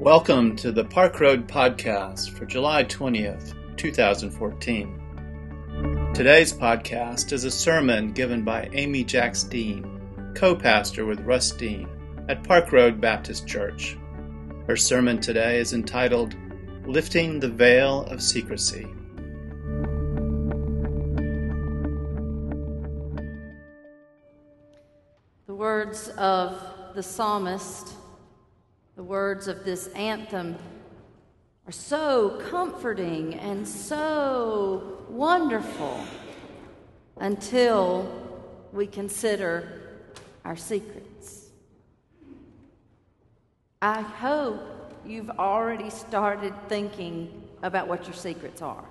Welcome to the Park Road Podcast for July 20th, 2014. Today's podcast is a sermon given by Amy Jacks Dean, co pastor with Russ Dean at Park Road Baptist Church. Her sermon today is entitled Lifting the Veil of Secrecy. The words of the psalmist the words of this anthem are so comforting and so wonderful until we consider our secrets. I hope you've already started thinking about what your secrets are.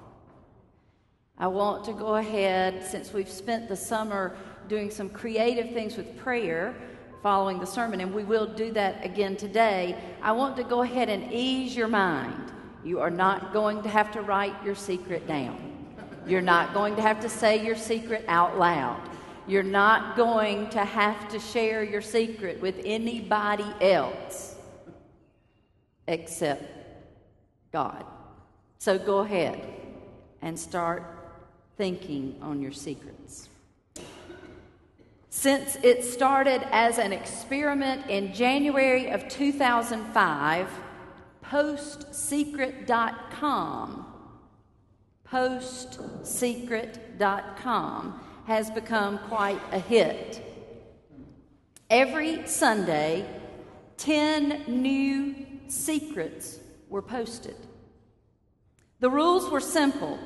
I want to go ahead, since we've spent the summer doing some creative things with prayer following the sermon, and we will do that again today. I want to go ahead and ease your mind. You are not going to have to write your secret down. You're not going to have to say your secret out loud. You're not going to have to share your secret with anybody else except God. So go ahead and start thinking on your secrets. Since it started as an experiment in January of 2005, postsecret.com postsecret.com has become quite a hit. Every Sunday, 10 new secrets were posted. The rules were simple.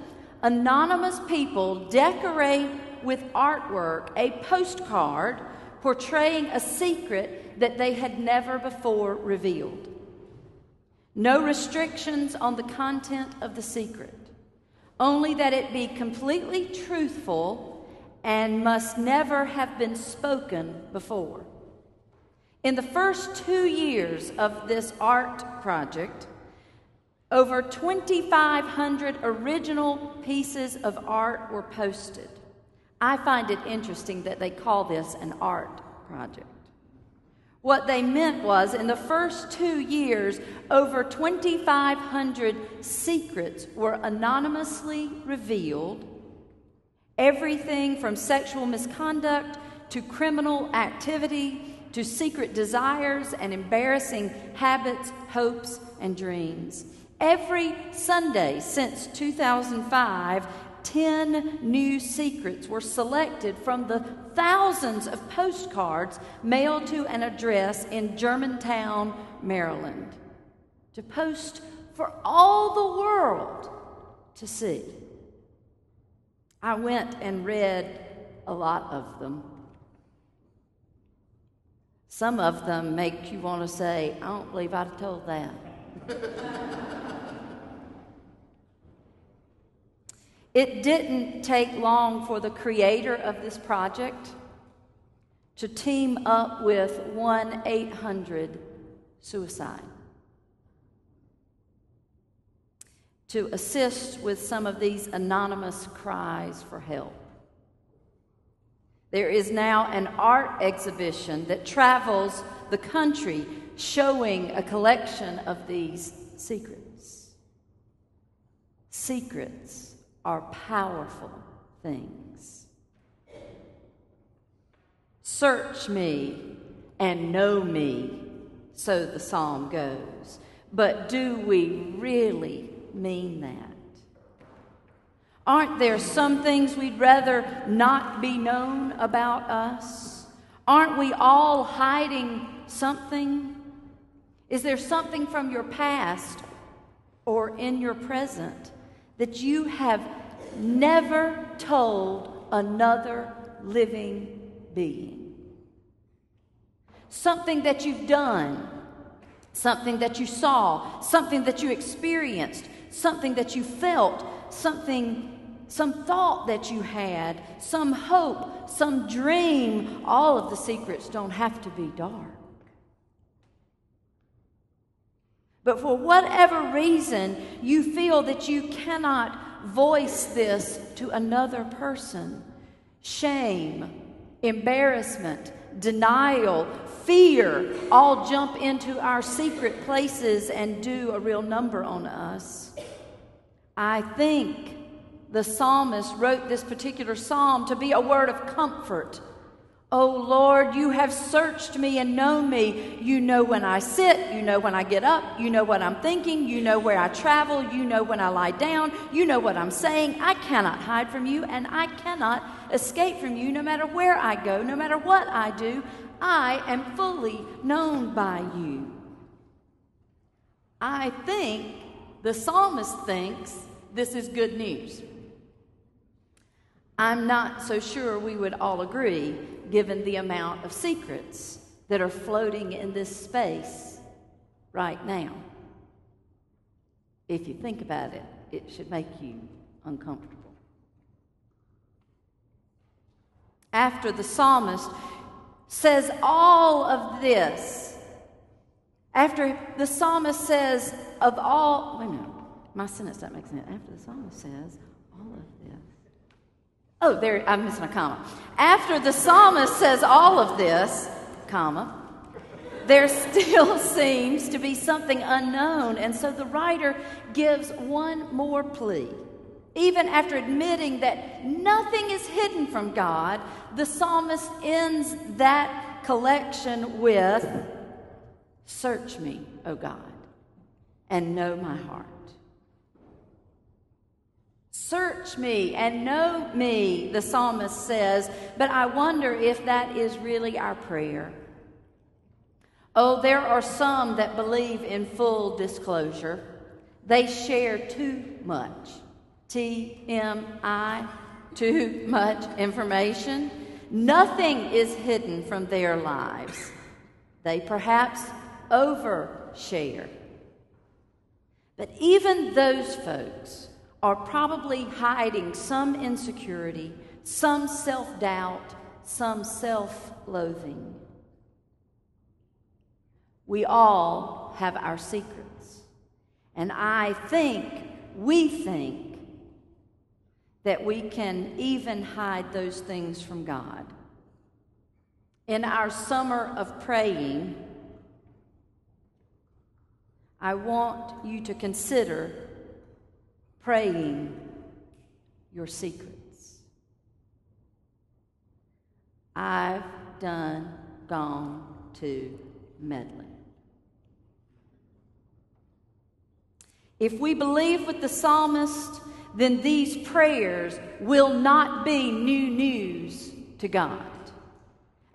Anonymous people decorate with artwork a postcard portraying a secret that they had never before revealed. No restrictions on the content of the secret, only that it be completely truthful and must never have been spoken before. In the first two years of this art project, over 2,500 original pieces of art were posted. I find it interesting that they call this an art project. What they meant was, in the first two years, over 2,500 secrets were anonymously revealed. Everything from sexual misconduct to criminal activity to secret desires and embarrassing habits, hopes, and dreams. Every Sunday since 2005, 10 new secrets were selected from the thousands of postcards mailed to an address in Germantown, Maryland, to post for all the world to see. I went and read a lot of them. Some of them make you want to say, I don't believe I'd have told that. It didn't take long for the creator of this project to team up with 1 800 suicide to assist with some of these anonymous cries for help. There is now an art exhibition that travels the country showing a collection of these secrets. Secrets are powerful things. Search me and know me, so the psalm goes. But do we really mean that? Aren't there some things we'd rather not be known about us? Aren't we all hiding something? Is there something from your past or in your present that you have never told another living being. Something that you've done, something that you saw, something that you experienced, something that you felt, something some thought that you had, some hope, some dream. All of the secrets don't have to be dark. But for whatever reason, you feel that you cannot voice this to another person shame, embarrassment, denial, fear all jump into our secret places and do a real number on us. I think the psalmist wrote this particular psalm to be a word of comfort Oh Lord, you have searched me and known me. You know when I sit, you know when I get up, you know what I'm thinking, you know where I travel, you know when I lie down, you know what I'm saying. I cannot hide from you, and I cannot escape from you no matter where I go, no matter what I do. I am fully known by you. I think the psalmist thinks this is good news. I'm not so sure we would all agree given the amount of secrets that are floating in this space right now. If you think about it, it should make you uncomfortable. After the psalmist says all of this, after the psalmist says, of all, wait a minute, my sentence doesn't make sense. After the psalmist says, all of Oh, there, I'm missing a comma. After the psalmist says all of this, comma, there still seems to be something unknown. And so the writer gives one more plea. Even after admitting that nothing is hidden from God, the psalmist ends that collection with Search me, O God, and know my heart. Search me and know me, the psalmist says, but I wonder if that is really our prayer. Oh, there are some that believe in full disclosure. They share too much. TMI, too much information. Nothing is hidden from their lives. They perhaps overshare. But even those folks are probably hiding some insecurity, some self doubt, some self loathing. We all have our secrets. And I think, we think, that we can even hide those things from God. In our summer of praying, I want you to consider praying your secrets. I've done gone to meddling. If we believe with the psalmist, then these prayers will not be new news to God.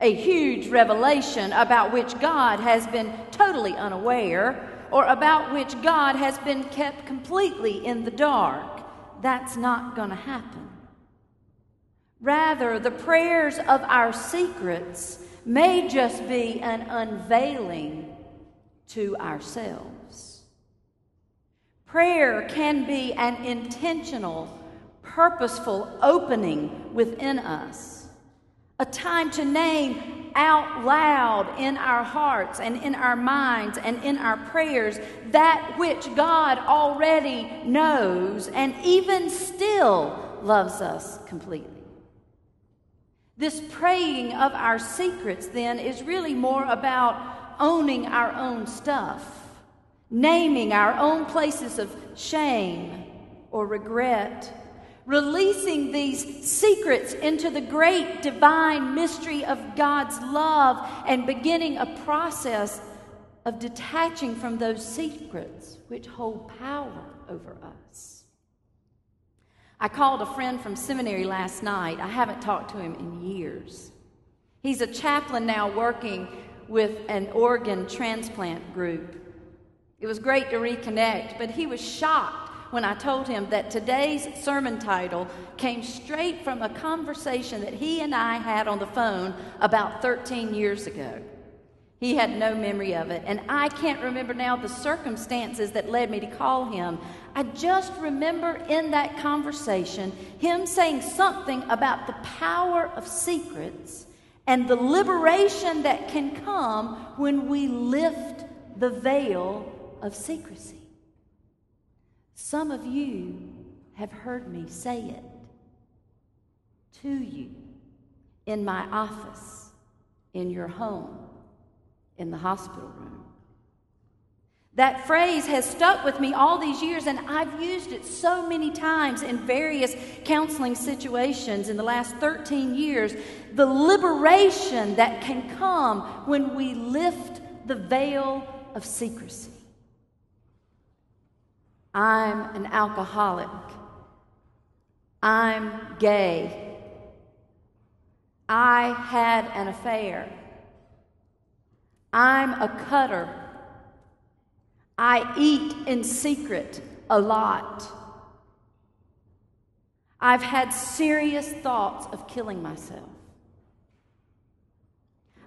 A huge revelation about which God has been totally unaware or about which God has been kept completely in the dark. That's not going to happen. Rather, the prayers of our secrets may just be an unveiling to ourselves. Prayer can be an intentional, purposeful opening within us, a time to name out loud in our hearts and in our minds and in our prayers that which God already knows and even still loves us completely. This praying of our secrets, then, is really more about owning our own stuff, naming our own places of shame or regret releasing these secrets into the great divine mystery of God's love and beginning a process of detaching from those secrets which hold power over us. I called a friend from seminary last night. I haven't talked to him in years. He's a chaplain now working with an organ transplant group. It was great to reconnect, but he was shocked when I told him that today's sermon title came straight from a conversation that he and I had on the phone about 13 years ago. He had no memory of it, and I can't remember now the circumstances that led me to call him. I just remember in that conversation him saying something about the power of secrets and the liberation that can come when we lift the veil of secrecy. Some of you have heard me say it to you in my office, in your home, in the hospital room. That phrase has stuck with me all these years, and I've used it so many times in various counseling situations in the last 13 years. The liberation that can come when we lift the veil of secrecy. I'm an alcoholic. I'm gay. I had an affair. I'm a cutter. I eat in secret a lot. I've had serious thoughts of killing myself.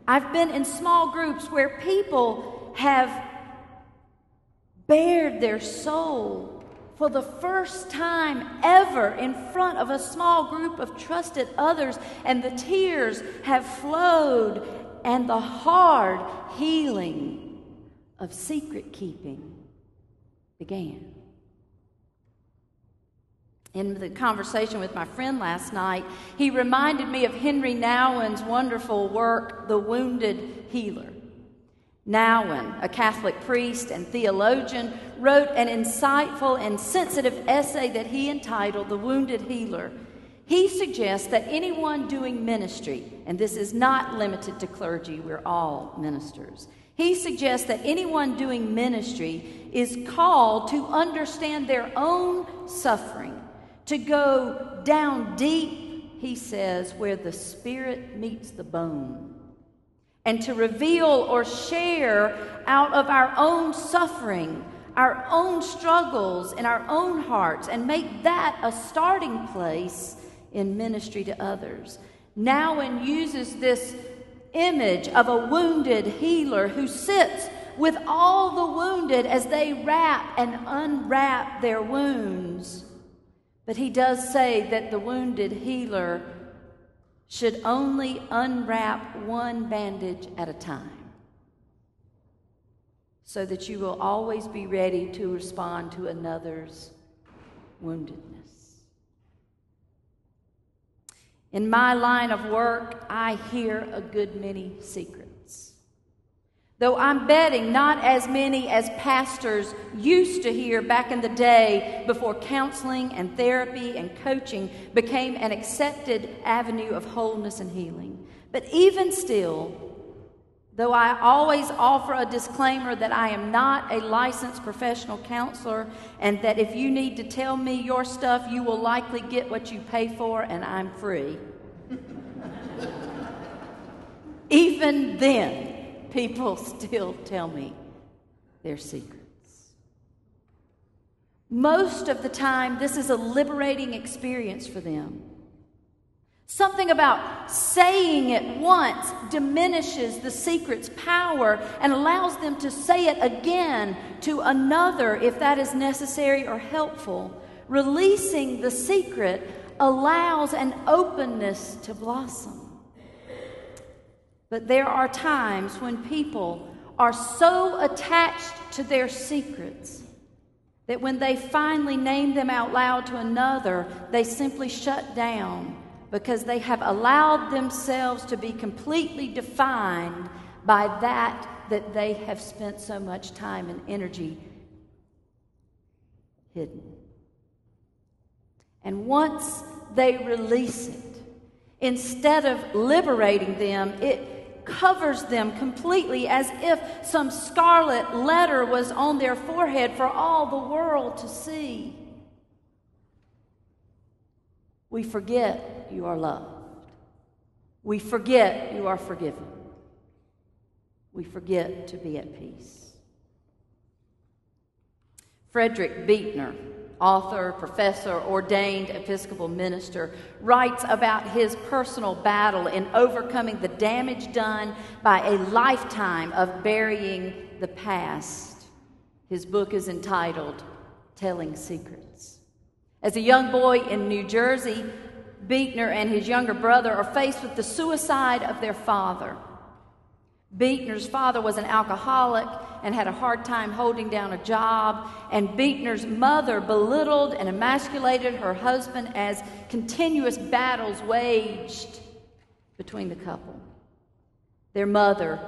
I've been in small groups where people have bared their soul for the first time ever in front of a small group of trusted others, and the tears have flowed, and the hard healing of secret keeping began. In the conversation with my friend last night, he reminded me of Henry Nouwen's wonderful work, The Wounded Healer. Nouwen, a Catholic priest and theologian, wrote an insightful and sensitive essay that he entitled The Wounded Healer. He suggests that anyone doing ministry, and this is not limited to clergy, we're all ministers, he suggests that anyone doing ministry is called to understand their own suffering, to go down deep, he says, where the spirit meets the bone, and to reveal or share out of our own suffering, our own struggles in our own hearts, and make that a starting place in ministry to others. Nouwen uses this image of a wounded healer who sits with all the wounded as they wrap and unwrap their wounds. But he does say that the wounded healer should only unwrap one bandage at a time so that you will always be ready to respond to another's woundedness. In my line of work, I hear a good many secrets. Though I'm betting not as many as pastors used to hear back in the day before counseling and therapy and coaching became an accepted avenue of wholeness and healing. But even still, Though I always offer a disclaimer that I am not a licensed professional counselor and that if you need to tell me your stuff, you will likely get what you pay for and I'm free. Even then, people still tell me their secrets. Most of the time, this is a liberating experience for them. Something about saying it once diminishes the secret's power and allows them to say it again to another if that is necessary or helpful. Releasing the secret allows an openness to blossom. But there are times when people are so attached to their secrets that when they finally name them out loud to another, they simply shut down because they have allowed themselves to be completely defined by that that they have spent so much time and energy hidden. And once they release it, instead of liberating them, it covers them completely as if some scarlet letter was on their forehead for all the world to see. We forget you are loved. We forget you are forgiven. We forget to be at peace. Frederick Buechner, author, professor, ordained Episcopal minister, writes about his personal battle in overcoming the damage done by a lifetime of burying the past. His book is entitled Telling Secrets. As a young boy in New Jersey, Buechner and his younger brother are faced with the suicide of their father. Buechner's father was an alcoholic and had a hard time holding down a job, and Buechner's mother belittled and emasculated her husband as continuous battles waged between the couple. Their mother,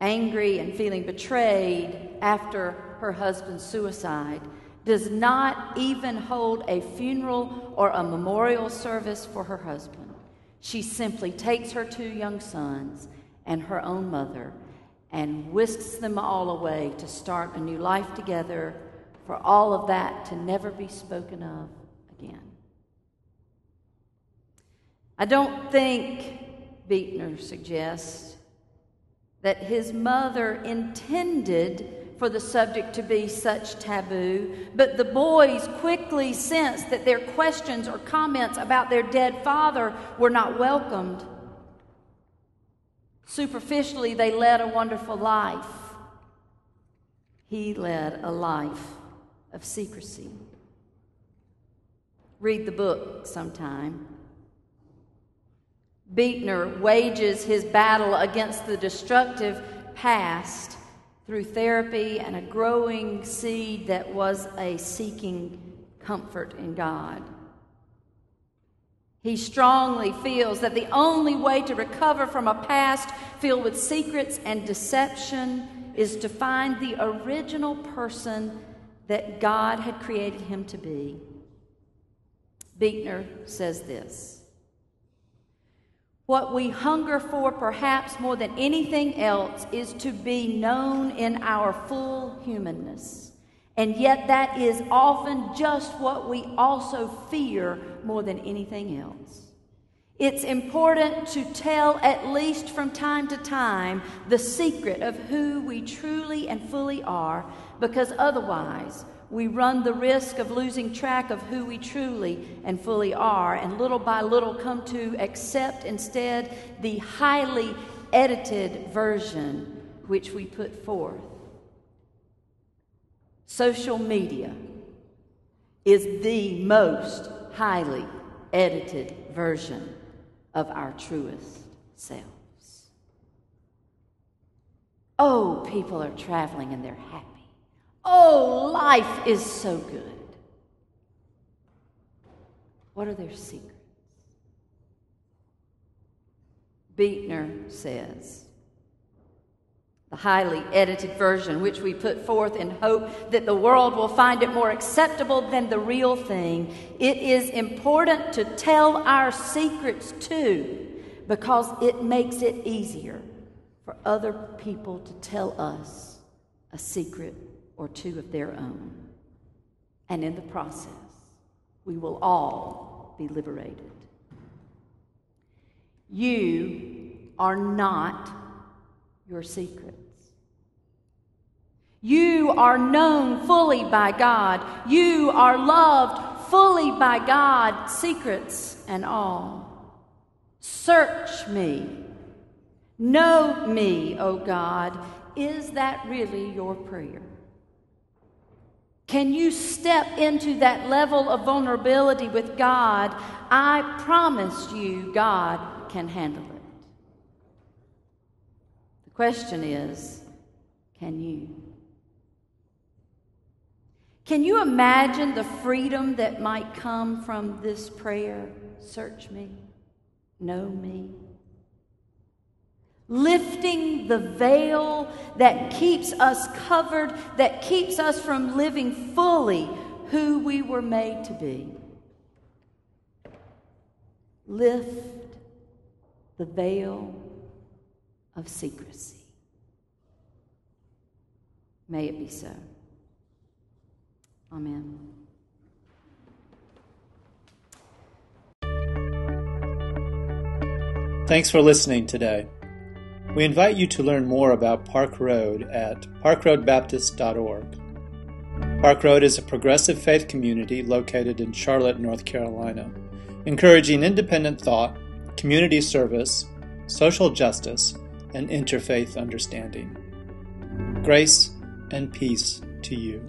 angry and feeling betrayed after her husband's suicide, does not even hold a funeral or a memorial service for her husband. She simply takes her two young sons and her own mother and whisks them all away to start a new life together, for all of that to never be spoken of again. I don't think, Buechner suggests, that his mother intended for the subject to be such taboo, but the boys quickly sensed that their questions or comments about their dead father were not welcomed. Superficially, they led a wonderful life. He led a life of secrecy. Read the book sometime. Buechner wages his battle against the destructive past through therapy and a growing seed that was a seeking comfort in God. He strongly feels that the only way to recover from a past filled with secrets and deception is to find the original person that God had created him to be. Buechner says this. What we hunger for, perhaps more than anything else, is to be known in our full humanness. And yet, that is often just what we also fear more than anything else. It's important to tell, at least from time to time, the secret of who we truly and fully are, because otherwise, we run the risk of losing track of who we truly and fully are, and little by little come to accept instead the highly edited version which we put forth. Social media is the most highly edited version of our truest selves. Oh, people are traveling and they're happy. Oh, life is so good. What are their secrets? Buechner says, the highly edited version, which we put forth in hope that the world will find it more acceptable than the real thing. It is important to tell our secrets too, because it makes it easier for other people to tell us a secret or two of their own. And in the process, we will all be liberated. You are not your secrets. You are known fully by God. You are loved fully by God, secrets and all. Search me. Know me, O God. Is that really your prayer? Can you step into that level of vulnerability with God? I promise you, God can handle it. Question is can you? Can you imagine the freedom that might come from this prayer? Search me, know me lifting the veil that keeps us covered, that keeps us from living fully who we were made to be. Lift the veil of secrecy. May it be so. Amen. Thanks for listening today. We invite you to learn more about Park Road at parkroadbaptist.org. Park Road is a progressive faith community located in Charlotte, North Carolina, encouraging independent thought, community service, social justice, and interfaith understanding. Grace and peace to you.